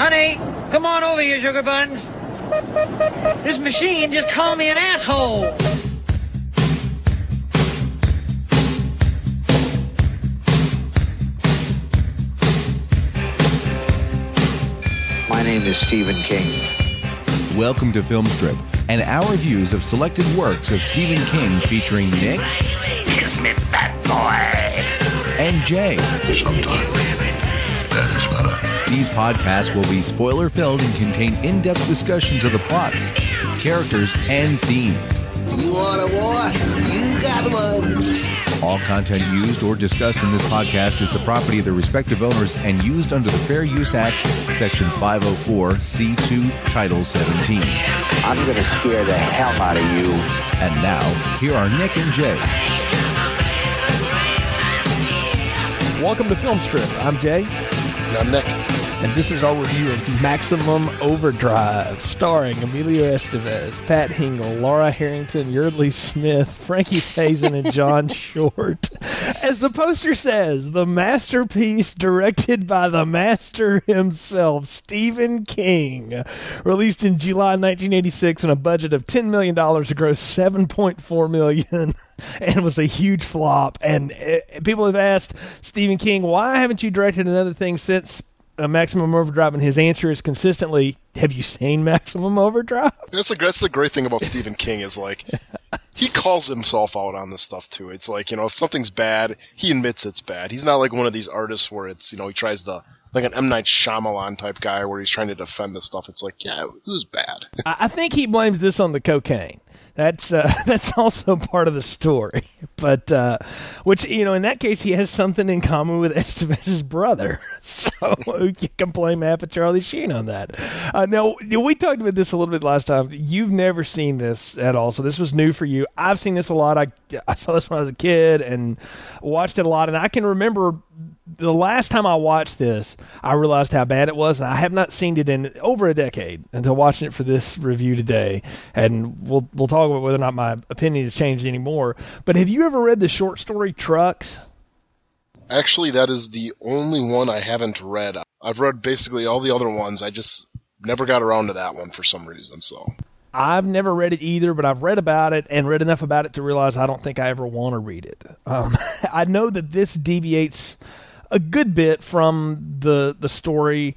Honey, come on over here, sugar buns. This machine just called me an asshole. My name is Stephen King. Welcome to Filmstrip and our reviews of selected works of Stephen King featuring Nick Kiss me, fat boy. and Jay. Sometimes that is better. These podcasts will be spoiler filled and contain in depth discussions of the plots, characters, and themes. You want a war? You got one. All content used or discussed in this podcast is the property of the respective owners and used under the Fair Use Act, Section 504, C2, Title 17. I'm gonna scare the hell out of you. And now, here are Nick and Jay. Welcome to Film Strip. I'm Jay, And I'm Nick. And this is our review of Maximum Overdrive, starring Emilio Estevez, Pat Hingle, Laura Harrington, Yeardley Smith, Frankie Faison, and John Short. As the poster says, the masterpiece directed by the master himself, Stephen King, released in July 1986 on a budget of $10 million to gross 7.4 million. and was a huge flop. And uh, people have asked Stephen King, why haven't you directed another thing since uh, Maximum Overdrive? And his answer is consistently, have you seen Maximum Overdrive? That's the that's the great thing about Stephen King is like he calls himself out on this stuff too. It's like you know if something's bad, he admits it's bad. He's not like one of these artists where it's you know he tries to like an M Night Shyamalan type guy where he's trying to defend the stuff. It's like yeah, it was bad. I think he blames this on the cocaine. That's uh, that's also part of the story, but uh, which you know in that case he has something in common with Estevez's brother, so you can blame Appa Charlie Sheen on that. Uh, now we talked about this a little bit last time. You've never seen this at all, so this was new for you. I've seen this a lot. I I saw this when I was a kid and watched it a lot, and I can remember the last time I watched this, I realized how bad it was, and I have not seen it in over a decade until watching it for this review today. And we'll we'll talk about whether or not my opinion has changed anymore. But have you ever read the short story Trucks? Actually, that is the only one I haven't read. I've read basically all the other ones. I just never got around to that one for some reason. So I've never read it either, but I've read about it and read enough about it to realize I don't think I ever want to read it. Um, I know that this deviates a good bit from the the story.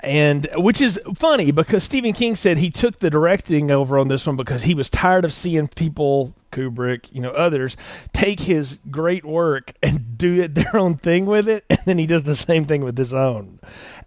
And which is funny because Stephen King said he took the directing over on this one because he was tired of seeing people Kubrick, you know, others take his great work and do it their own thing with it, and then he does the same thing with his own.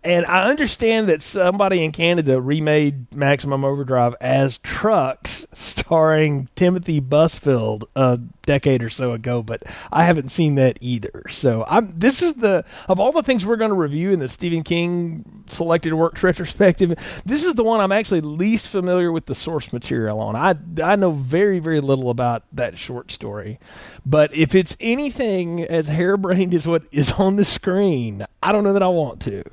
And I understand that somebody in Canada remade Maximum Overdrive as Trucks, starring Timothy Busfield a decade or so ago, but I haven't seen that either. So I'm this is the of all the things we're going to review in the Stephen King selected works retrospective, this is the one I'm actually least familiar with the source material on. I I know very very little about that short story, but if it's anything as harebrained as what is on the screen, I don't know that I want to.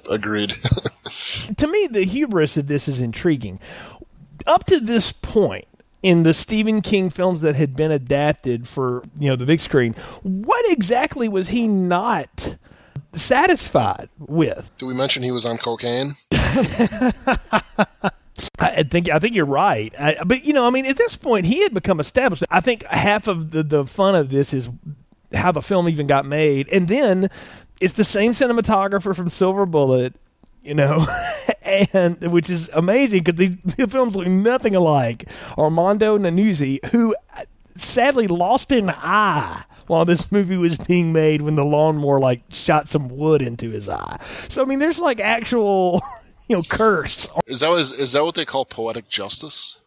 agreed. to me, the hubris of this is intriguing. Up to this point in the Stephen King films that had been adapted for you know the big screen, what exactly was he not satisfied with? Do we mention he was on cocaine? I think I think you're right, I, but you know, I mean, at this point, he had become established. I think half of the the fun of this is how the film even got made, and then it's the same cinematographer from Silver Bullet, you know, and which is amazing because these the films look nothing alike. Armando Nannuzzi, who uh, sadly lost an eye while this movie was being made when the lawnmower like shot some wood into his eye. So I mean, there's like actual. You know, curse Is that is, is that what they call poetic justice?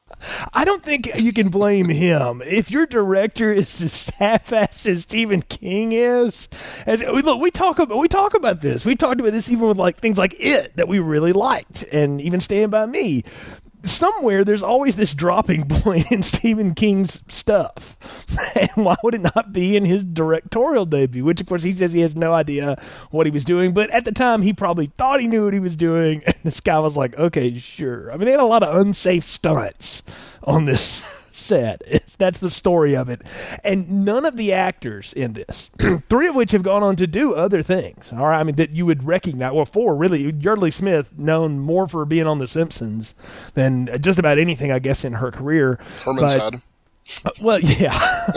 I don't think you can blame him if your director is as half-assed as Stephen King is. As, look, we talk about we talk about this. We talked about this even with like things like It that we really liked, and even Stand by Me. Somewhere there's always this dropping point in Stephen King's stuff, and why would it not be in his directorial debut? Which, of course, he says he has no idea what he was doing, but at the time he probably thought he knew what he was doing, and this guy was like, "Okay, sure." I mean, they had a lot of unsafe stunts on this set. It's, that's the story of it. And none of the actors in this, three of which have gone on to do other things. All right, I mean that you would recognize. Well, four really. Yeardley Smith, known more for being on The Simpsons than just about anything, I guess, in her career. Herman's But- head. Uh, well, yeah,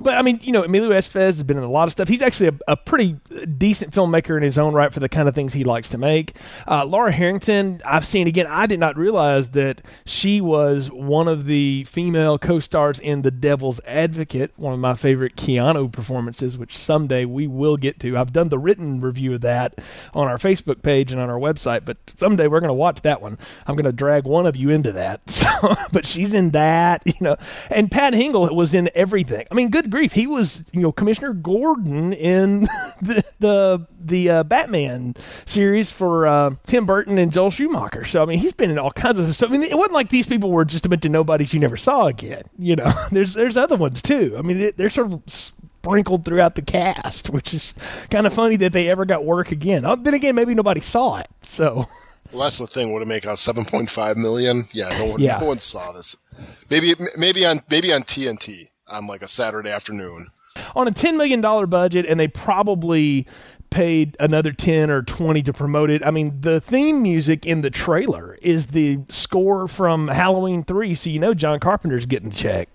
but I mean, you know, Emilio Estevez has been in a lot of stuff. He's actually a, a pretty decent filmmaker in his own right for the kind of things he likes to make. Uh, Laura Harrington, I've seen again. I did not realize that she was one of the female co-stars in The Devil's Advocate, one of my favorite Keanu performances, which someday we will get to. I've done the written review of that on our Facebook page and on our website, but someday we're going to watch that one. I'm going to drag one of you into that. So, but she's in that, you know, and Pat Hingle was in everything. I mean, good grief, he was, you know, Commissioner Gordon in the the the uh, Batman series for uh, Tim Burton and Joel Schumacher. So I mean, he's been in all kinds of stuff. I mean, it wasn't like these people were just a bunch of nobodies you never saw again. You know, there's there's other ones too. I mean, they- they're sort of sprinkled throughout the cast, which is kind of funny that they ever got work again. Oh, then again, maybe nobody saw it. So Well, that's the thing. Would it make out seven point five million? Yeah, no one, Yeah. no one saw this. Maybe, maybe on maybe on TNT on like a Saturday afternoon. on a $10 million budget and they probably paid another 10 or 20 to promote it. I mean, the theme music in the trailer is the score from Halloween 3, so you know John Carpenter's getting a check.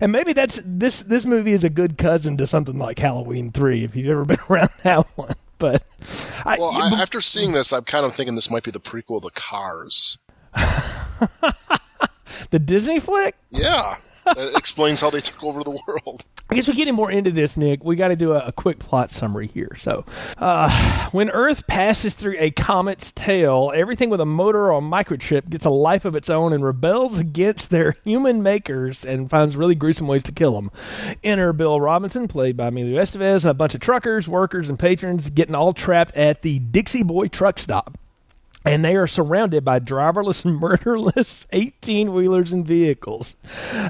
And maybe that's this this movie is a good cousin to something like Halloween 3 if you've ever been around that one. But I, Well, I, after seeing this, I'm kind of thinking this might be the prequel to Cars. the Disney flick Yeah, that explains how they took over the world. I guess we're getting more into this, Nick. We got to do a, a quick plot summary here. So, uh, when Earth passes through a comet's tail, everything with a motor or a microchip gets a life of its own and rebels against their human makers and finds really gruesome ways to kill them. Enter Bill Robinson, played by Emilio Estevez, and a bunch of truckers, workers, and patrons getting all trapped at the Dixie Boy truck stop and they are surrounded by driverless and murderless 18 wheelers and vehicles.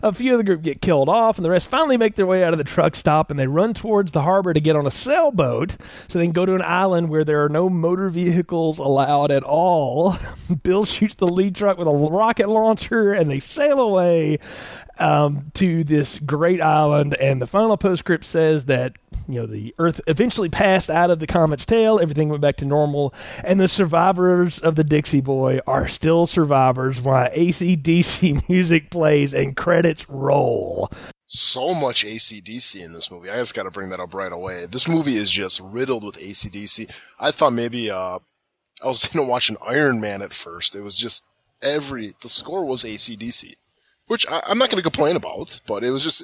A few of the group get killed off, and the rest finally make their way out of the truck stop and they run towards the harbor to get on a sailboat so they can go to an island where there are no motor vehicles allowed at all. Bill shoots the lead truck with a rocket launcher and they sail away um, to this great island. And the final postscript says that you know the Earth eventually passed out of the comet's tail. Everything went back to normal, and the survivors of the Dixie Boy are still survivors while ACDC music plays and credits roll. So much ACDC in this movie. I just got to bring that up right away. This movie is just riddled with ACDC. I thought maybe uh, I was going to watch an Iron Man at first. It was just every the score was ACDC, which I, I'm not going to complain about, but it was just.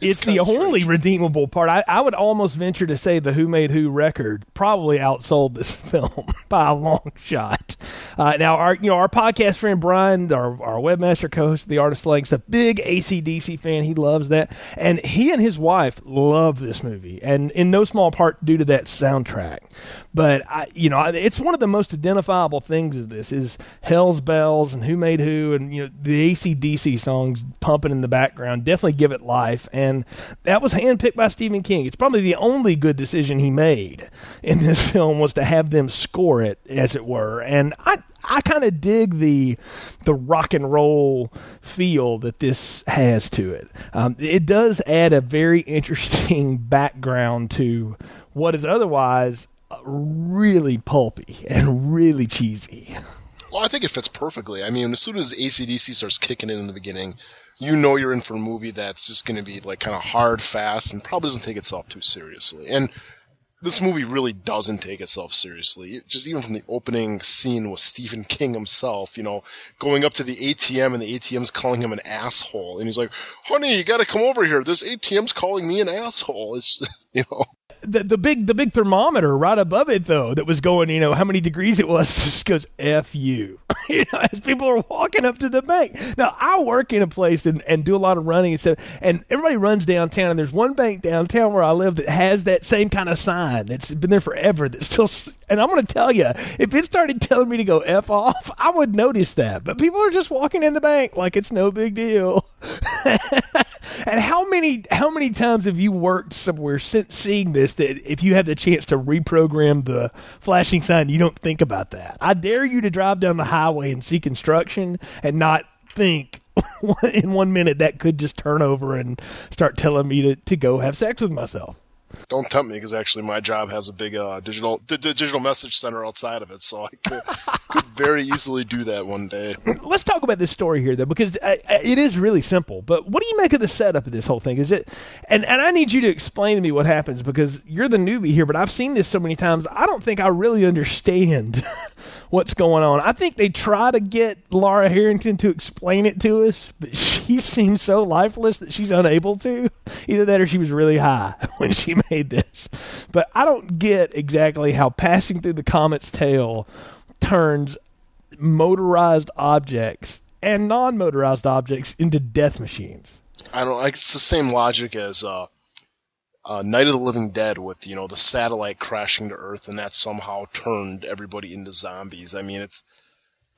It's, the kinda only redeemable part. I, I would almost venture to say the Who Made Who record probably outsold this film by a long shot. Uh, now, our you know our podcast friend Brian, our, our webmaster co-host, of the artist Lank's a big ACDC fan. He loves that, and he and his wife love this movie, and in no small part due to that soundtrack. But I, you know, it's one of the most identifiable things of this is Hell's Bells and Who Made Who, and you know the ACDC songs pumping in the background definitely give it life. And that was handpicked by Stephen King. It's probably the only good decision he made in this film was to have them score it, as it were. And I, I kind of dig the the rock and roll feel that this has to it. Um, it does add a very interesting background to what is otherwise really pulpy and really cheesy. Well, I think it fits perfectly. I mean, as soon as ACDC starts kicking in in the beginning, you know you're in for a movie that's just going to be like kind of hard, fast, and probably doesn't take itself too seriously. And this movie really doesn't take itself seriously. Just even from the opening scene with Stephen King himself, you know, going up to the ATM and the ATM's calling him an asshole, and he's like, "Honey, you got to come over here. This ATM's calling me an asshole." It's you know. the, the big the big thermometer right above it though that was going you know how many degrees it was just goes f you. You know as people are walking up to the bank. Now i work in a place and, and do a lot of running and stuff and everybody runs downtown and there's one bank downtown where i live that has that same kind of sign that's been there forever that's still and i'm going to tell you if it started telling me to go f off i would notice that. But people are just walking in the bank like it's no big deal. And how many how many times have you worked somewhere since seeing this that if you have the chance to reprogram the flashing sign, you don't think about that? I dare you to drive down the highway and see construction and not think in one minute that could just turn over and start telling me to, to go have sex with myself. Don't tempt me because actually my job has a big uh, digital d- digital message center outside of it, so I could, could very easily do that one day. Let's talk about this story here, though, because uh, it is really simple. But what do you make of the setup of this whole thing? Is it, and and I need you to explain to me what happens because you're the newbie here, but I've seen this so many times. I don't think I really understand what's going on. I think they try to get Laura Harrington to explain it to us, but she seems so lifeless that she's unable to. Either that or she was really high when she made this. But I don't get exactly how passing through the comet's tail turns motorized objects and non-motorized objects into death machines. I don't like it's the same logic as uh, uh, Night of the Living Dead with you know the satellite crashing to Earth and that somehow turned everybody into zombies. I mean, it's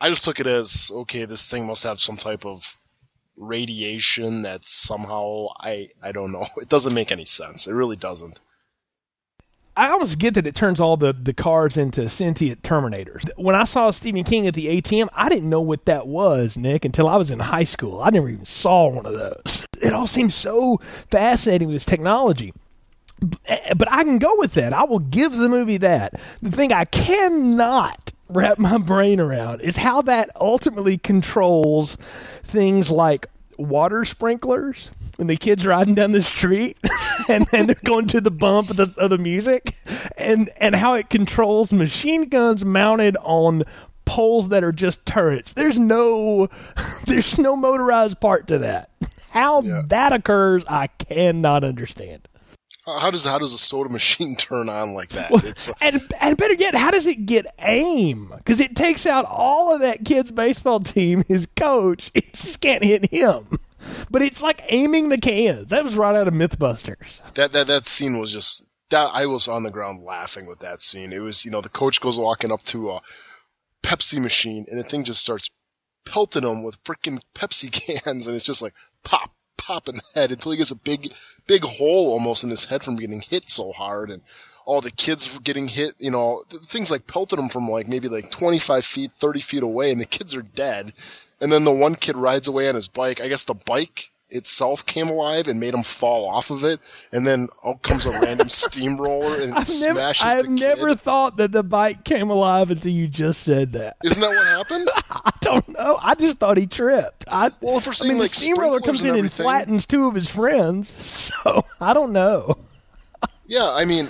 I just took it as okay, this thing must have some type of radiation that somehow I I don't know. It doesn't make any sense. It really doesn't. I almost get that it turns all the, the cars into sentient Terminators. When I saw Stephen King at the ATM, I didn't know what that was, Nick, until I was in high school. I never even saw one of those. It all seems so fascinating with this technology. Eh, but I can go with that. I will give the movie that. The thing I cannot wrap my brain around is how that ultimately controls things like water sprinklers when the kids riding down the street and then they're going to the bump of the, of the music and and how it controls machine guns mounted on poles that are just turrets there's no there's no motorized part to that how Yeah. that occurs i cannot understand How does how does a soda machine turn on like that? It's uh, and and better yet, how does it get aim? Because it takes out all of that kid's baseball team, his coach. It just can't hit him. But it's like aiming the cans. That was right out of MythBusters. that that that scene was just that I was on the ground laughing with that scene. It was you know the coach goes walking up to a Pepsi machine and the thing just starts pelting him with freaking Pepsi cans and it's just like pop pop in the head until he gets a big big hole almost in his head from getting hit so hard and all the kids were getting hit, you know, things like pelted him from like maybe like 25 feet, 30 feet away and the kids are dead. And then the one kid rides away on his bike. I guess the bike itself came alive and made him fall off of it. And then out comes a random steamroller and I've never, smashes I've the kid. never thought that the bike came alive until you just said that. Isn't that what happened? I don't know. I just thought he tripped. I, Well, if we're I mean, like, the steamroller comes and in and flattens two of his friends. So I don't know. yeah, I mean,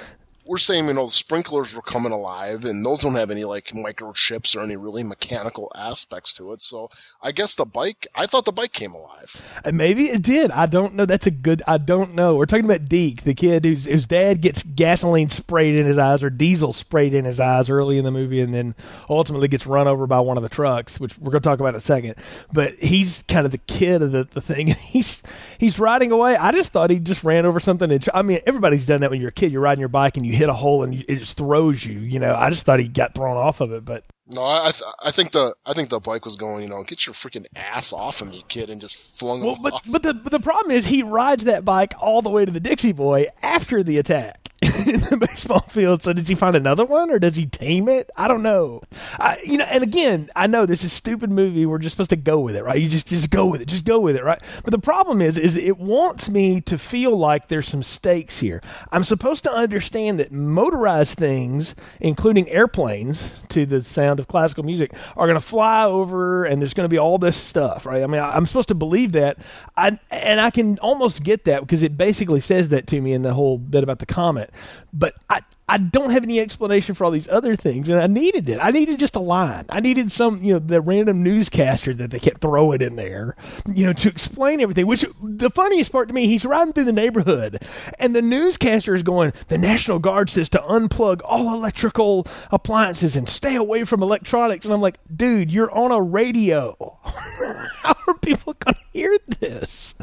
we're saying, you know, the sprinklers were coming alive and those don't have any like microchips or any really mechanical aspects to it. So I guess the bike, I thought the bike came alive. And Maybe it did. I don't know. That's a good. I don't know. We're talking about Deke, the kid whose whose dad gets gasoline sprayed in his eyes or diesel sprayed in his eyes early in the movie, and then ultimately gets run over by one of the trucks, which we're going to talk about in a second. But he's kind of the kid of the, the thing. He's he's riding away. I just thought he just ran over something. And, I mean, everybody's done that when you're a kid. You're riding your bike and you hit a hole and it just throws you. You know, I just thought he got thrown off of it, but No, I, I, th- I think the, I think the bike was going, you know, get your freaking ass off of me, kid, and just flung Well, him but off. but the but the problem is he rides that bike all the way to the Dixie Boy after the attack in the baseball field. So does he find another one or does he tame it? I don't know. I, you know, and again, I know this is stupid movie. We're just supposed to go with it, right? You just just go with it, just go with it, right? But the problem is, is it wants me to feel like there's some stakes here. I'm supposed to understand that motorized things, including airplanes, to the sound of classical music, are going to fly over, and there's going to be all this stuff, right? I mean, I, I'm supposed to believe that, I and I can almost get that because it basically says that to me in the whole bit about the comet. But I I don't have any explanation for all these other things, and I needed it. I needed just a line. I needed some, you know, the random newscaster that they kept throwing in there, you know, to explain everything. Which the funniest part to me, he's riding through the neighborhood, and the newscaster is going, "The National Guard says to unplug all electrical appliances and stay away from electronics," and I'm like, "Dude, you're on a radio. How are people going to hear this?"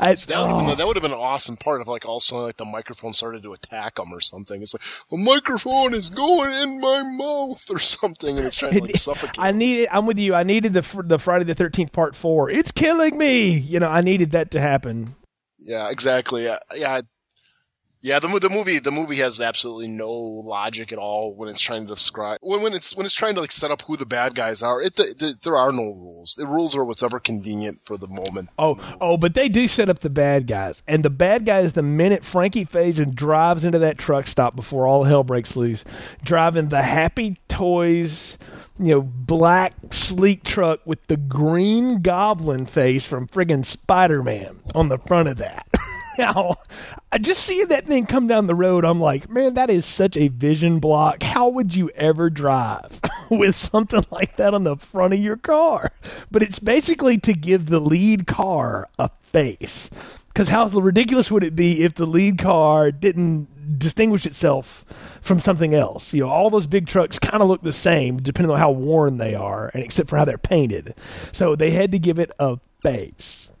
I, that would have oh. been that would have been an awesome part of like all of a sudden like the microphone started to attack him or something. It's like the microphone is going in my mouth or something, and it's trying to like suffocate. I needed. I'm with you. I needed the the Friday the Thirteenth Part Four. It's killing me. You know, I needed that to happen. Yeah, exactly. Yeah, yeah. Yeah, the the movie the movie has absolutely no logic at all when it's trying to describe when when it's when it's trying to like set up who the bad guys are. It th- th- there are no rules. The rules are whatever convenient for the moment. Oh, oh, but they do set up the bad guys, and the bad guy is the minute Frankie Faison drives into that truck stop before all hell breaks loose, driving the Happy Toys, you know, black sleek truck with the Green Goblin face from friggin' Spider Man on the front of that. now, just seeing that thing come down the road, I'm like, man, that is such a vision block. How would you ever drive with something like that on the front of your car? But it's basically to give the lead car a face. Because how ridiculous would it be if the lead car didn't distinguish itself from something else? You know, all those big trucks kind of look the same, depending on how worn they are, and except for how they're painted. So they had to give it a face.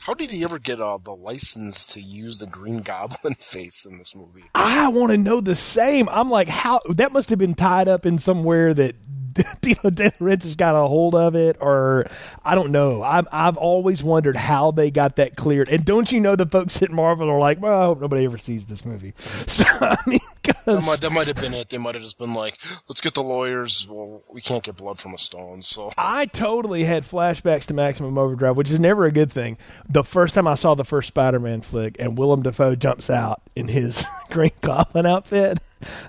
How did he ever get uh, the license to use the Green Goblin face in this movie? I want to know the same. I'm like, how that must have been tied up in somewhere that know De has got a hold of it, or I don't know. I've I've always wondered how they got that cleared. And don't you know the folks at Marvel are like, well, I hope nobody ever sees this movie. So I mean, 'cause- That might, that might have been it. They might have just been like, let's get the lawyers. Well, we can't get blood from a stone, so. I totally had flashbacks to Maximum Overdrive, which is never a good thing. The first time I saw the first Spider-Man flick, and Willem Dafoe jumps out in his Green Goblin outfit,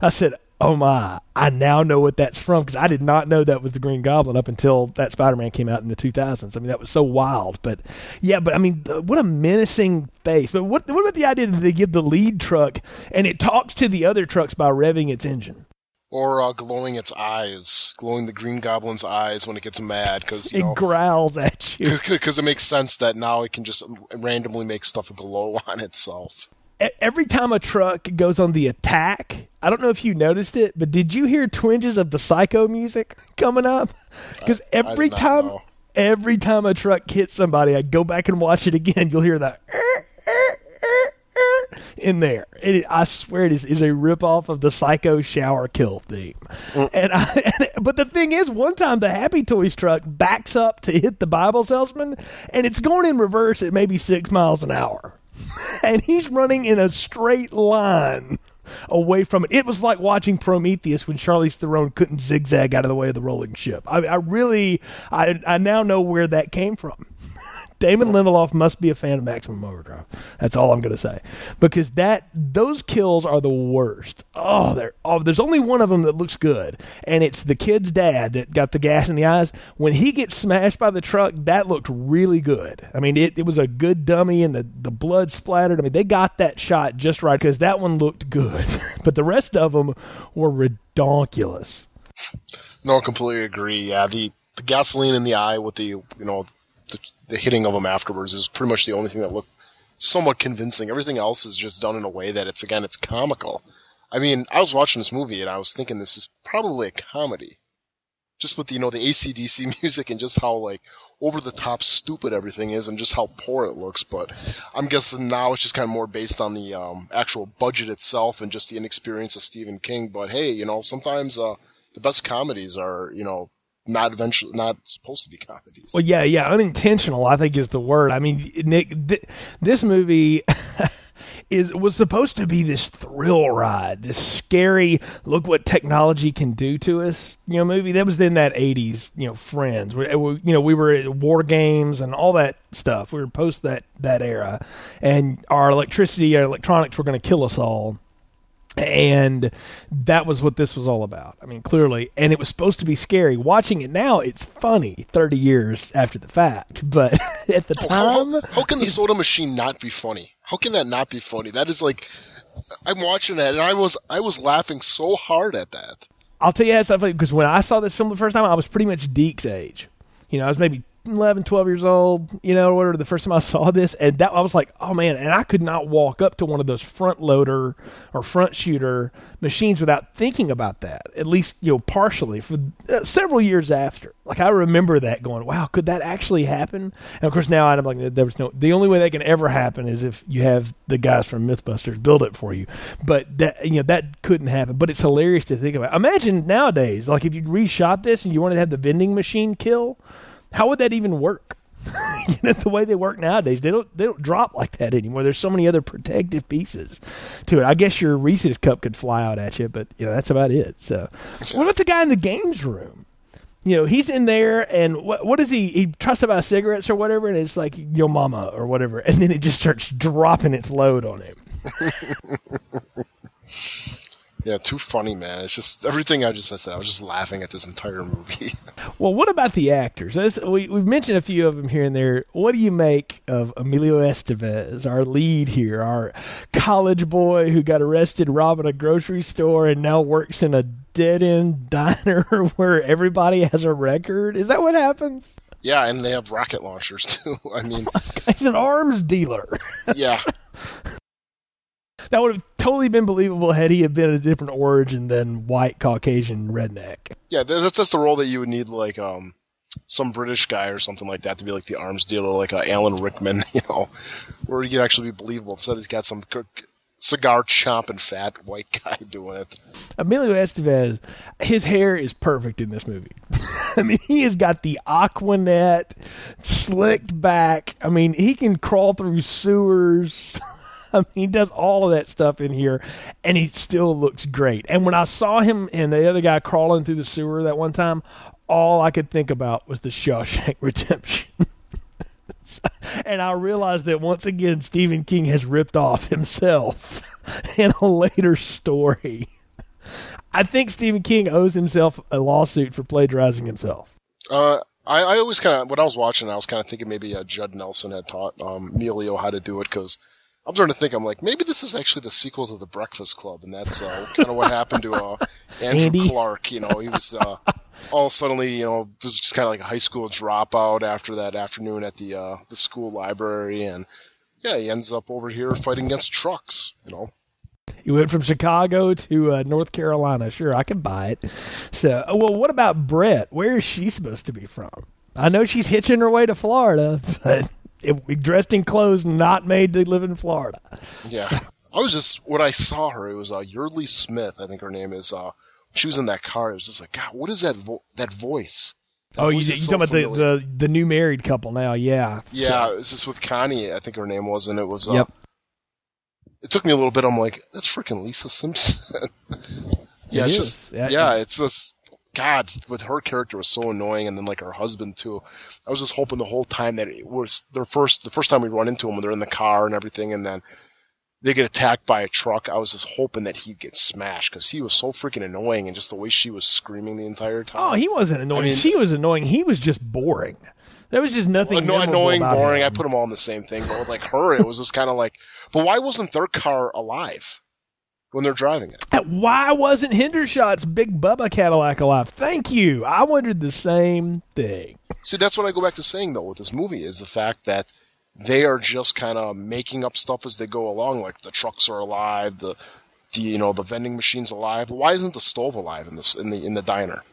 I said, "Oh my! I now know what that's from." Because I did not know that was the Green Goblin up until that Spider-Man came out in the 2000s. I mean, that was so wild. But yeah, but I mean, what a menacing face. But what what about the idea that they give the lead truck and it talks to the other trucks by revving its engine? Or uh, glowing its eyes, glowing the Green Goblin's eyes when it gets mad, because It know, growls at you. because it makes sense that now it can just randomly make stuff glow on itself. every time a truck goes on the attack, I don't know if you noticed it, but did you hear twinges of the psycho music coming up? Because every time, know. every time a truck hits somebody, I go back and watch it again. You'll hear that in there. It, I swear it is, is a ripoff of the Psycho shower kill theme. Mm. And, I, and but the thing is, one time the Happy Toys truck backs up to hit the Bible salesman, and it's going in reverse at maybe six miles an hour and he's running in a straight line away from it. It was like watching Prometheus when Charlize Theron couldn't zigzag out of the way of the rolling ship. I, I really, I, I now know where that came from. Damon Lindelof must be a fan of Maximum Overdrive. That's all I'm going to say, because that those kills are the worst. Oh, they're oh, there's only one of them that looks good, and it's the kid's dad that got the gas in the eyes. When he gets smashed by the truck, that looked really good. I mean, it, it was a good dummy, and the the blood splattered. I mean, they got that shot just right because that one looked good, but the rest of them were redonkulous. No, I completely agree. Yeah, the, the gasoline in the eye with the you know the, hitting of them afterwards is pretty much the only thing that looked somewhat convincing. Everything else is just done in a way that it's again it's comical. I mean, I was watching this movie and I was thinking this is probably a comedy, just with you know the ACDC music and just how like over the top stupid everything is and just how poor it looks. But I'm guessing now it's just kind of more based on the um, actual budget itself and just the inexperience of Stephen King. But hey, you know sometimes uh, the best comedies are you know not eventually not supposed to be comedies. Well, yeah, yeah, unintentional. I think is the word. I mean, Nick, th- this movie is was supposed to be this thrill ride, this scary look what technology can do to us. You know, movie that was in that '80s. You know, Friends. We, we, you know, we were at war games and all that stuff. We were post that that era, and our electricity, our electronics were going to kill us all and that was what this was all about. I mean, clearly, and it was supposed to be scary. Watching it now, it's funny 30 years after the fact, but at the Oh, time, how, how can the soda machine not be funny? How can that not be funny? That is like, I'm watching that and I was I was laughing so hard at that. I'll tell you how stuff because when I saw this film the first time, I was pretty much Deke's age. You know, I was maybe 11, 12 years old, you know, or whatever, the first time I saw this. And that I was like, oh man. And I could not walk up to one of those front loader or front shooter machines without thinking about that, at least, you know, partially for uh, several years after. Like, I remember that going, wow, could that actually happen? And of course, now I'm like, there was no, the only way that can ever happen is if you have the guys from Mythbusters build it for you. But that, you know, that couldn't happen. But it's hilarious to think about. Imagine nowadays, like if you reshot this and you wanted to have the vending machine kill, how would that even work? you know, the way they work nowadays, they don't they don't drop like that anymore. There's so many other protective pieces to it. I guess your Reese's cup could fly out at you, but you know that's about it. So, what about the guy in the games room? You know, he's in there, and what what is he? He tries to buy cigarettes or whatever, and it's like yo mama or whatever, and then it just starts dropping its load on him. Yeah, too funny, man. It's just everything I just said. I was just laughing at this entire movie. Well, what about the actors? We, we've mentioned a few of them here and there. What do you make of Emilio Estevez, our lead here, our college boy who got arrested robbing a grocery store and now works in a dead end diner where everybody has a record? Is that what happens? yeah, and they have rocket launchers too. I mean, He's an arms dealer. yeah, that would have totally been believable had he had been a different origin than white Caucasian redneck. yeah. That's that's the role that you would need, like um, some British guy or something like that to be like the arms dealer, like uh, Alan Rickman, you know, where he could actually be believable. Instead, he's got some cigar chomping fat white guy doing it. Emilio Estevez, his hair is perfect in this movie. I mean, he has got the Aquanet slicked back. I mean, he can crawl through sewers. I mean, he does all of that stuff in here, and he still looks great. And when I saw him and the other guy crawling through the sewer that one time, all I could think about was the Shawshank Redemption. and I realized that once again, Stephen King has ripped off himself in a later story. I think Stephen King owes himself a lawsuit for plagiarizing himself. Uh, I, I always kind of when I was watching, I was kind of thinking maybe uh, Judd Nelson had taught um, Emilio how to do it because I'm starting to think I'm like maybe this is actually the sequel to The Breakfast Club, and that's uh, kind of what happened to uh, Andrew Andy? Clark. You know, he was uh, all suddenly you know was just kind of like a high school dropout after that afternoon at the uh, the school library, and yeah, he ends up over here fighting against trucks. You know, He went from Chicago to uh, North Carolina. Sure, I can buy it. So, well, what about Brett? Where is she supposed to be from? I know she's hitching her way to Florida, but it, dressed in clothes not made to live in Florida. Yeah. I was just when I saw her, it was uh, Yeardley Smith, I think her name is. Uh, she was in that car. It was just like, God, what is that vo- that voice? That oh, you, you is so talking about the, the the new married couple now? Yeah, Yeah, it's just with Connie. I think her name was, and it was. Uh, Yep. It took me a little bit. I'm like, that's freaking Lisa Simpson. yeah, It it's is. just Yeah. yeah, it's just God. With her character was so annoying, and then like her husband too. I was just hoping the whole time that it was their first, the first time we run into him when they're in the car and everything, and then they get attacked by a truck. I was just hoping that he'd get smashed because he was so freaking annoying, and just the way she was screaming the entire time. Oh, he wasn't annoying. I mean- she was annoying. He was just boring. There was just nothing Anno- annoying, boring. him. I put them all in the same thing, but with like her, it was just kind of like, but why wasn't their car alive when they're driving it? Why wasn't Hendershot's Big Bubba Cadillac alive? Thank you. I wondered the same thing. See, that's what I go back to saying though with this movie is the fact that they are just kind of making up stuff as they go along. Like the trucks are alive, the, the you know the vending machine's alive. Why isn't the stove alive in this in the in the diner?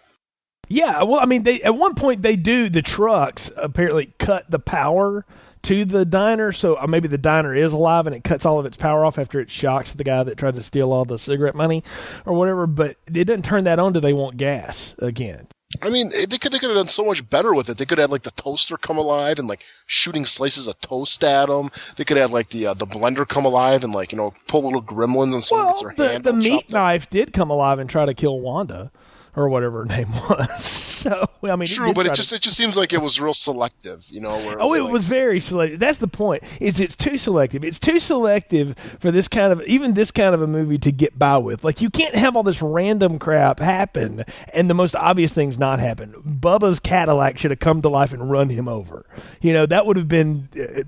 Yeah, well, I mean, they at one point they do the trucks apparently cut the power to the diner, so uh, maybe the diner is alive and it cuts all of its power off after it shocks the guy that tried to steal all the cigarette money or whatever. But it doesn't turn that on till they want gas again. I mean, they could they could have done so much better with it. They could have had like the toaster come alive and like shooting slices of toast at them. They could have like the uh, the blender come alive and like you know pull little gremlins and someone Well, gets their the, hand the meat knife did come alive and try to kill Wanda or whatever her name was. so I mean, True, but it to- just it just seems like it was real selective, you know. Oh, it like- was very selective. That's the point. Is it's too selective. It's too selective for this kind of even this kind of a movie to get by with. Like you can't have all this random crap happen and the most obvious things not happen. Bubba's Cadillac should have come to life and run him over. You know that would have been. Uh,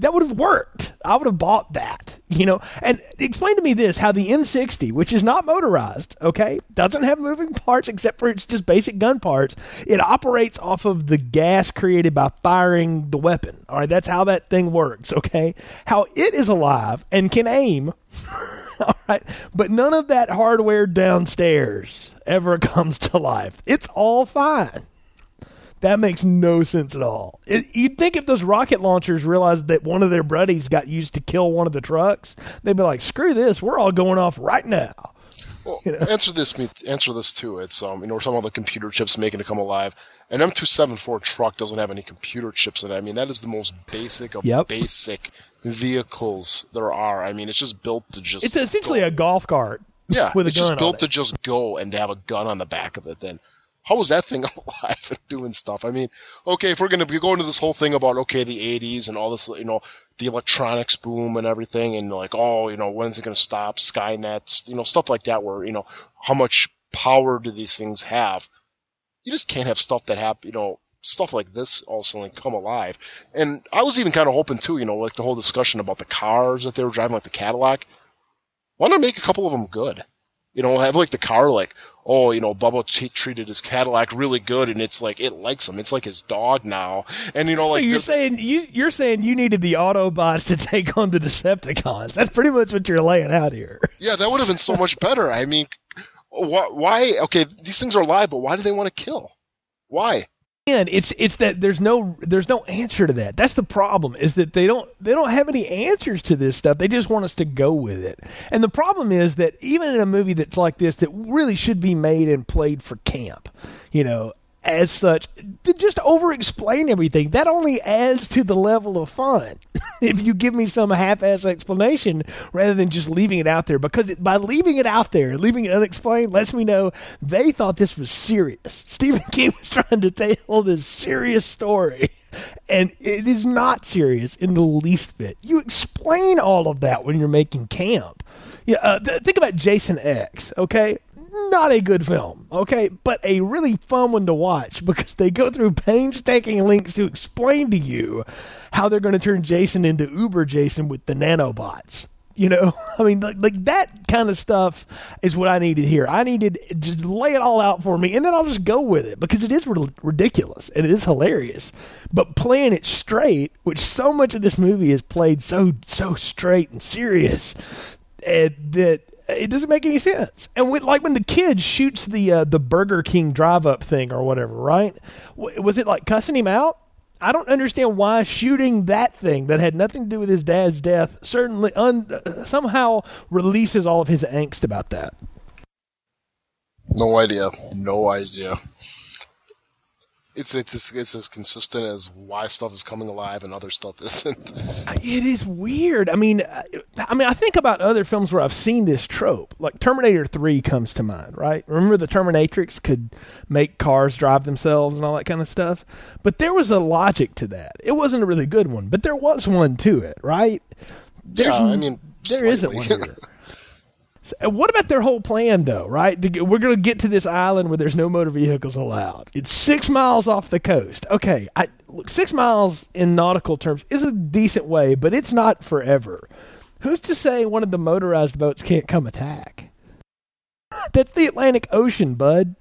That would have worked. I would have bought that, you know. And explain to me this: how the M60, which is not motorized, okay, doesn't have moving parts except for its just basic gun parts. It operates off of the gas created by firing the weapon. All right, that's how that thing works. Okay, how it is alive and can aim. All right, but none of that hardware downstairs ever comes to life. It's all fine. That makes no sense at all. It, you'd think if those rocket launchers realized that one of their buddies got used to kill one of the trucks, they'd be like, "Screw this, we're all going off right now." Well, answer this. Answer this too. It's um, you know, we're talking about the computer chips making it come alive, An M274 truck doesn't have any computer chips in it. I mean, that is the most basic of Yep. basic vehicles there are. I mean, it's just built to just. It's essentially go. a golf cart. yeah. with a gun. it's gun just built it. to just go and to have a gun on the back of it. Then how was that thing alive and doing stuff? I mean, okay, if we're going to be going to this whole thing about okay, the '80s and all this, you know, the electronics boom and everything, and like, oh, you know, when's it going to stop? Skynets, you know, stuff like that. Where you know, how much power do these things have? You just can't have stuff that have, you know, stuff like this all of a sudden come alive. And I was even kind of hoping too, you know, like the whole discussion about the cars that they were driving, like the Cadillac. Why not make a couple of them good? You know, have like the car like, oh, you know, Bubba t- treated his Cadillac really good, and it's like it likes him. It's like his dog now, and you know, like so you're saying you you're saying you needed the Autobots to take on the Decepticons. That's pretty much what you're laying out here. yeah, that would have been so much better. I mean, why? why okay, these things are alive, but why do they want to kill? Why? And it's it's that there's no there's no answer to that. That's the problem is that they don't they don't have any answers to this stuff. They just want us to go with it. And the problem is that even in a movie that's like this that really should be made and played for camp, you know, as such, to just over explain everything, that only adds to the level of fun. if you give me some half ass explanation rather than just leaving it out there, because it, by leaving it out there, leaving it unexplained, lets me know they thought this was serious. Stephen King was trying to tell this serious story. And it is not serious in the least bit. You explain all of that when you're making camp. Yeah, uh, th- think about Jason X. Okay, not a good film, okay, but a really fun one to watch because they go through painstaking links to explain to you how they're going to turn Jason into Uber Jason with the nanobots. You know, I mean, like, like that kind of stuff is what I needed here. I needed just lay it all out for me, and then I'll just go with it because it is ri- ridiculous and it is hilarious. But playing it straight, which so much of this movie is played so so straight and serious, and that it doesn't make any sense. And like when the kid shoots the uh, the Burger King drive up thing or whatever, right? W- was it like cussing him out? I don't understand why shooting that thing that had nothing to do with his dad's death certainly un- uh, somehow releases all of his angst about that. No idea. No idea. It's it's as, it's as consistent as why stuff is coming alive and other stuff isn't. It is weird. I mean, uh, I mean, I think about other films where I've seen this trope. Like Terminator Three comes to mind, right? Remember the Terminatrix could make cars drive themselves and all that kind of stuff. But there was a logic to that. It wasn't a really good one, but there was one to it, right? There's yeah, I mean, there isn't one here. What about their whole plan, though? Right? We're going to get to this island where there's no motor vehicles allowed. It's six miles off the coast. Okay, I, look, six miles in nautical terms is a decent way, but it's not forever. Who's to say one of the motorized boats can't come attack? That's the Atlantic Ocean, bud.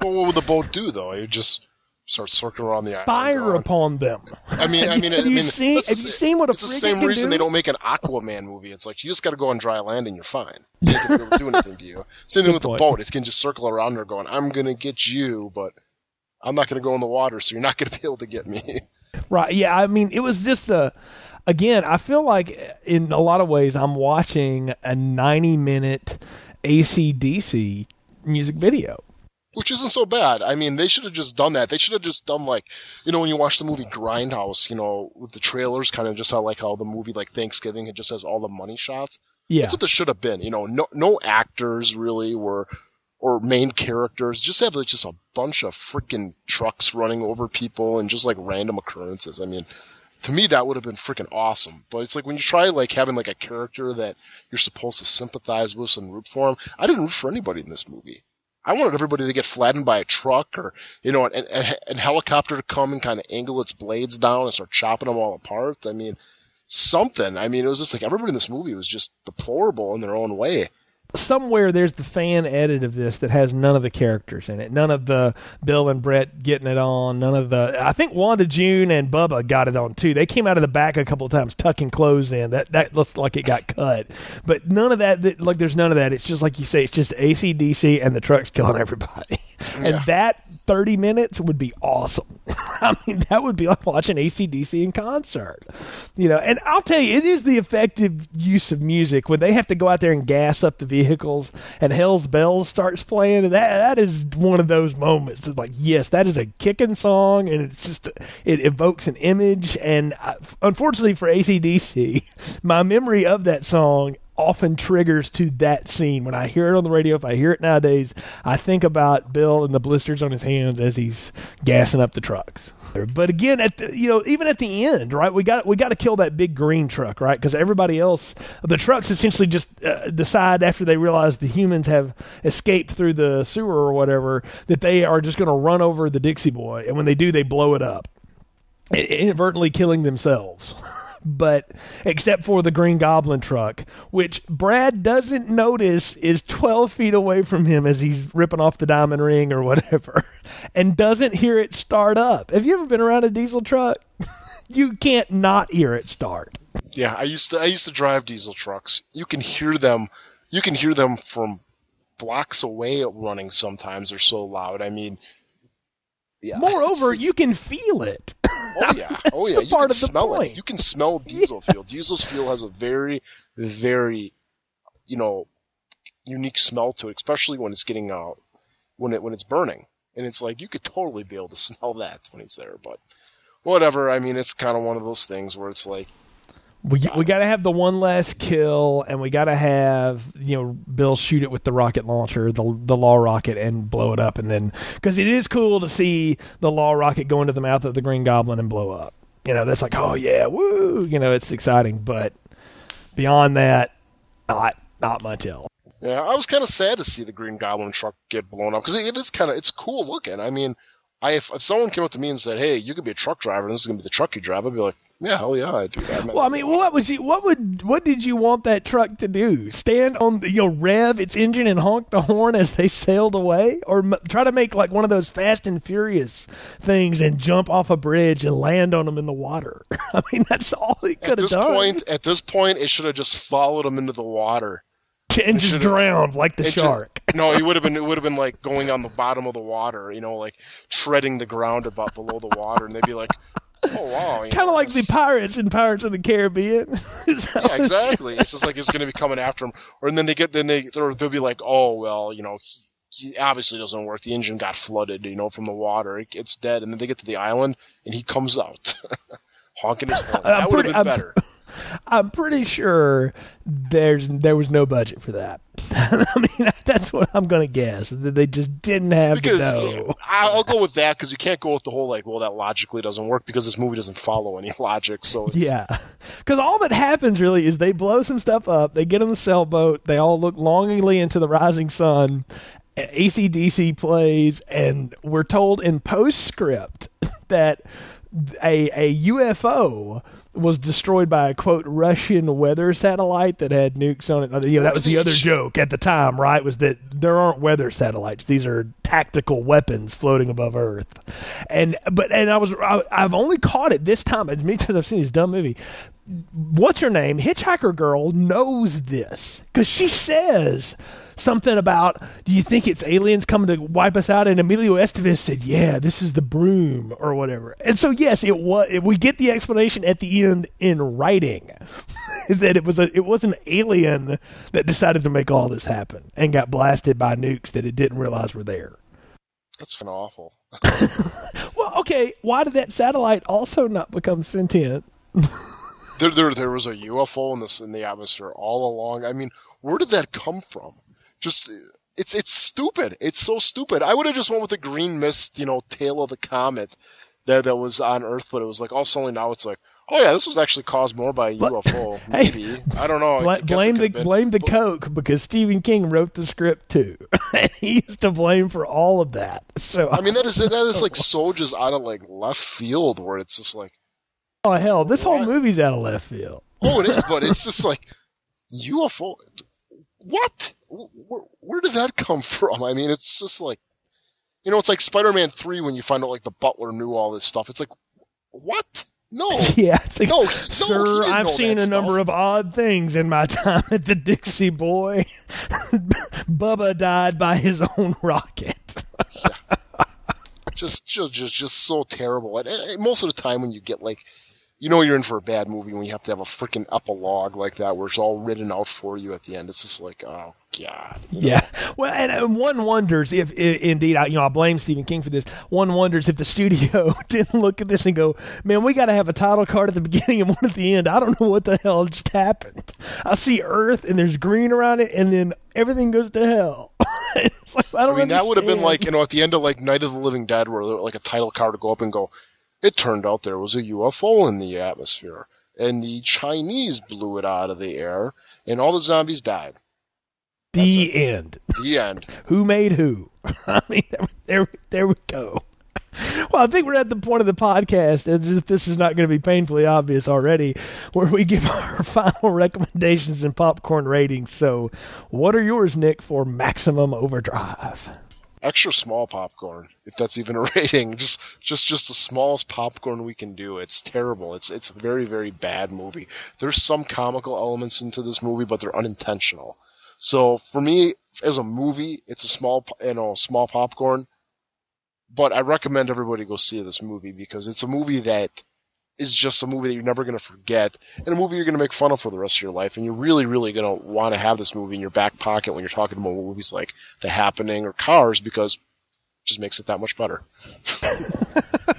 well, what would the boat do though? It just start circling around the island. Fire upon them. I mean, I mean, I Have you mean, seen- that's the have you seen what a It's the same can reason do? they don't make an Aquaman movie. It's like you just got to go on dry land and you're fine. You ain't gonna be able to do anything to you. Same thing with point. the boat. It can just circle around there, going, "I'm gonna get you," but I'm not gonna go in the water, so you're not gonna be able to get me. Right. Yeah. I mean, it was just a. Again, I feel like in a lot of ways I'm watching a 90 minute ACDC music video. Which isn't so bad. I mean, they should have just done that. They should have just done like, you know, when you watch the movie Grindhouse, you know, with the trailers, kind of just how like how the movie like Thanksgiving, it just has all the money shots. Yeah. That's what this should have been. You know, no no actors really were or main characters. Just have like just a bunch of freaking trucks running over people and just like random occurrences. I mean, to me that would have been freaking awesome. But it's like when you try like having like a character that you're supposed to sympathize with and root for him. I didn't root for anybody in this movie. I wanted everybody to get flattened by a truck or, you know, an, an, an helicopter to come and kind of angle its blades down and start chopping them all apart. I mean, something. I mean, it was just like everybody in this movie was just deplorable in their own way. Somewhere there's the fan edit of this that has none of the characters in it. None of the Bill and Brett getting it on. None of the. I think Wanda June and Bubba got it on too. They came out of the back a couple of times tucking clothes in. That that looks like it got cut. But none of that. that- Like there's none of that. It's just like you say. It's just ACDC and the trucks killing everybody. And Yeah. that 30 minutes would be awesome. I mean, that would be like watching ACDC in concert. You know, and I'll tell you, it is the effective use of music when they have to go out there and gas up the vehicles and Hell's Bells starts playing. And that that is one of those moments. It's like, yes, that is a kicking song, and it's just it evokes an image. And I, unfortunately for ACDC, my memory of that song often triggers to that scene. When I hear it on the radio, if I hear it nowadays, I think about Bill and the blisters on his hands as he's gassing up the trucks. But again, at the, you know, even at the end, right? We got we got to kill that big green truck, right? Because everybody else, the trucks essentially just uh, decide after they realize the humans have escaped through the sewer or whatever that they are just going to run over the Dixie Boy, and when they do, they blow it up, inadvertently killing themselves. but except for the Green Goblin truck, which Brad doesn't notice is 12 feet away from him as he's ripping off the diamond ring or whatever, and doesn't hear it start up. Have you ever been around a diesel truck? you can't not hear it start. Yeah, I used to I used to drive diesel trucks. You can hear them. You can hear them from blocks away running. Sometimes they're so loud. I mean, yeah. Moreover, it's- you can feel it. Oh yeah, oh yeah. You can smell point. it. You can smell diesel fuel. Diesel's fuel has a very, very, you know, unique smell to it, especially when it's getting out, when it when it's burning, and it's like you could totally be able to smell that when it's there. But whatever. I mean, it's kind of one of those things where it's like, We we uh, got to have the one last kill, and we got to have you know Bill shoot it with the rocket launcher, the the law rocket, and blow it up, and then because it is cool to see the law rocket go into the mouth of the Green Goblin and blow up. You know, that's like, oh yeah, woo! You know, it's exciting, but beyond that, not not much else. yeah. I was kind of sad to see the Green Goblin truck get blown up because it is kind of it's cool looking. I mean, I if, if someone came up to me and said, "Hey, you could be a truck driver, and this is gonna be the truck you drive," I'd be like, "Yeah, hell yeah, I do that." Well, I mean, what was you? What would? What did you want that truck to do? Stand on, the, you know, rev its engine and honk the horn as they sailed away, or m- try to make like one of those Fast and Furious things and jump off a bridge and land on them in the water? I mean, that's all it At could have this done. point, at this point, it should have just followed him into the water. and just drowned like the It shark. no, he would have been. It would have been like going on the bottom of the water. You know, like treading the ground about below the water, and they'd be like, "Oh wow!" Kind of like the pirates in Pirates of the Caribbean. Yeah, exactly. It's just like it's going to be coming after him, or and then they get then they they'll be like, "Oh well, you know." He, he obviously doesn't work. The engine got flooded, you know, from the water. It, it's dead, and then they get to the island, and he comes out honking his horn. That would have been I'm- better. I'm pretty sure there's there was no budget for that. I mean, that's what I'm gonna guess. That they just didn't have Because dough. I'll I'll go with that because you can't go with the whole like, well, that logically doesn't work because this movie doesn't follow any logic. So it's, Yeah, because all that happens really is they blow some stuff up. They get on the sailboat. They all look longingly into the rising sun. ACDC plays, and we're told in postscript that a a UFO was destroyed by a quote Russian weather satellite that had nukes on it. You know, that was the other joke at the time, right? Was that there aren't weather satellites; these are tactical weapons floating above Earth. And but and I was I, I've only caught it this time as many times I've seen this dumb movie. What's her name? Hitchhiker Girl knows this because she says something about, "Do you think it's aliens coming to wipe us out?" And Emilio Estevez said, "Yeah, this is the broom or whatever." And so, yes, it was. We get the explanation at the end in writing, is that it was a it was an alien that decided to make all this happen and got blasted by nukes that it didn't realize were there. that's awful. Well, okay, why did that satellite also not become sentient? There, there, there was a UFO in this in the atmosphere all along. I mean, where did that come from? Just it's it's stupid. It's so stupid. I would have just went with the green mist, you know, tail of the comet that that was on Earth, but it was like all suddenly now it's like, oh yeah, this was actually caused more by a UFO. Hey, Maybe I don't know. I Bla- blame the been. blame the Coke because Stephen King wrote the script too, He's to blame for all of that. So I mean, that is that is like so just out of like left field where it's just like, oh hell, this whole movie's out of left field. oh, it is, but it's just like UFO. What? Where, where did that come from? I mean, it's just like, you know, it's like Spider-Man Three when you find out like the Butler knew all this stuff. It's like, what? No. Yeah, it's like, No, he- no, sir, I've seen a number of odd things in my time at the Dixie Boy. Bubba died by his own rocket. just just just just so terrible. And, and most of the time when you get like, you know, you're in for a bad movie when you have to have a freaking epilogue like that where it's all written out for you at the end. It's just like, oh god. Yeah. Well, and, and one wonders if, i indeed, I, you know, I blame Stephen King for this. One wonders if the studio didn't look at this and go, "Man, we got to have a title card at the beginning and one at the end." I don't know what the hell just happened. I see Earth and there's green around it, and then everything goes to hell. It's like, I I don't. mean, that would have been like, you know, at the end of like Night of the Living Dead, where like a title card would go up and go, it turned out there was a UFO in the atmosphere, and the Chinese blew it out of the air, and all the zombies died. the end. The end. Who made who? I mean, there, there, we go. Well, I think we're at the point of the podcast, as if this is not going to be painfully obvious already, where we give our final recommendations and popcorn ratings. So, what are yours, Nick, for Maximum Overdrive? Extra small popcorn, if that's even a rating. Just, just, just the smallest popcorn we can do. It's terrible. It's, it's a very, very bad movie. There's some comical elements into this movie, but they're unintentional. So for me, as a movie, it's a small, you know, small popcorn. But I recommend everybody go see this movie because it's a movie that is just a movie that you're never going to forget and a movie you're going to make fun of for the rest of your life. And you're really, really going to want to have this movie in your back pocket when you're talking about movies like The Happening or Cars because it just makes it that much better.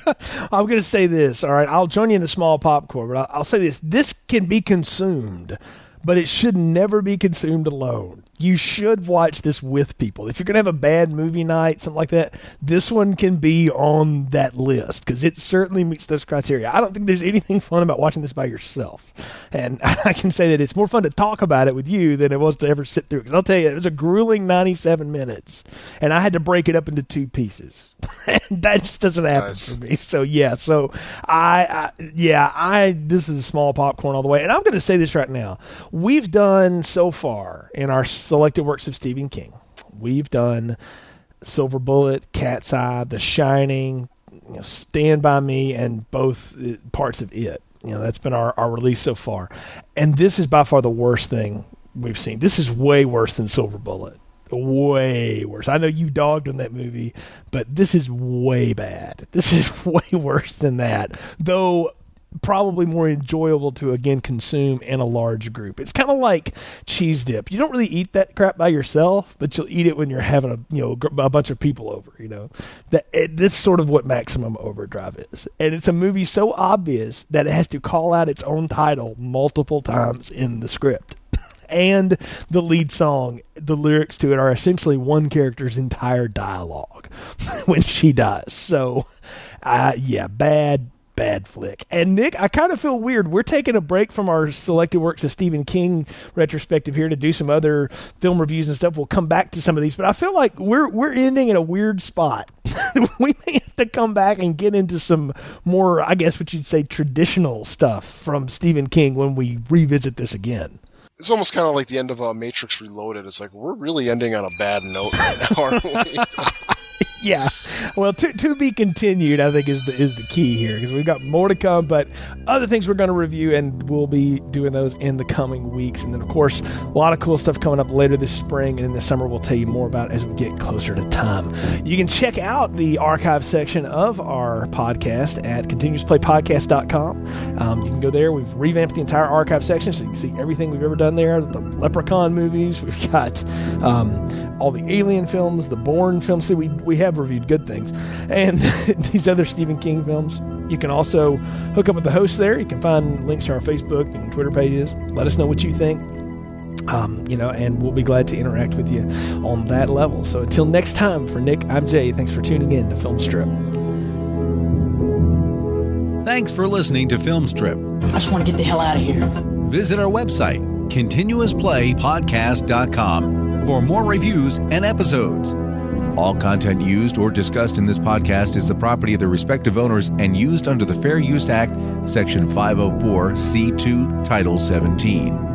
I'm going to say this. All right, I'll join you in the small popcorn, but I'll, I'll say this: this can be consumed, but it should never be consumed alone. You should watch this with people. If you're going to have a bad movie night, something like that, this one can be on that list because it certainly meets those criteria. I don't think there's anything fun about watching this by yourself, and I can say that it's more fun to talk about it with you than it was to ever sit through. Because I'll tell you, it was a grueling 97 minutes, and I had to break it up into two pieces. that just doesn't happen Nice. for me. So yeah, so I, I yeah, I this is a small popcorn all the way. And I'm going to say this right now. We've done so far in our selected works of Stephen King. We've done Silver Bullet, Cat's Eye, The Shining, you know, Stand by Me, and both uh, parts of it. You know, that's been our, our release so far. And this is by far the worst thing we've seen. This is way worse than Silver Bullet. Way worse. I know you dogged on that movie, but this is way bad. This is way worse than that. Though probably more enjoyable to again consume in a large group. It's kind of like cheese dip. You don't really eat that crap by yourself, but you'll eat it when you're having a you know a bunch of people over. You know that this sort of what Maximum Overdrive is, and it's a movie so obvious that it has to call out its own title multiple times in the script. And the lead song, the lyrics to it are essentially one character's entire dialogue when she dies. So, uh, yeah, bad, bad flick. And Nick, I kind of feel weird. We're taking a break from our selected works of Stephen King retrospective here to do some other film reviews and stuff. We'll come back to some of these, but I feel like we're we're ending in a weird spot. we may have to come back and get into some more, I guess, what you'd say, traditional stuff from Stephen King when we revisit this again. It's almost kind of like the end of uh, Matrix Reloaded. It's like we're really ending on a bad note right now, aren't we? yeah. Well, to, to be continued, I think is the is the key here because we've got more to come, but other things we're going to review, and we'll be doing those in the coming weeks. And then, of course, a lot of cool stuff coming up later this spring and in the summer. We'll tell you more about as we get closer to time. You can check out the archive section of our podcast at continuousplaypodcast.com. Um, you can go there. We've revamped the entire archive section so you can see everything we've ever done there. The Leprechaun movies. We've got um, all the Alien films, the Bourne films. We we have reviewed good things, and these other Stephen King films. You can also hook up with the host there. You can find links to our Facebook and Twitter pages. Let us know what you think. Um, you know, and we'll be glad to interact with you on that level. So until next time, for Nick, I'm Jay. Thanks for tuning in to Film Strip. Thanks for listening to Film Strip. I just want to get the hell out of here. Visit our website, continuousplaypodcast.com, for more reviews and episodes. All content used or discussed in this podcast is the property of the respective owners and used under the Fair Use Act, Section 504, C2, Title 17.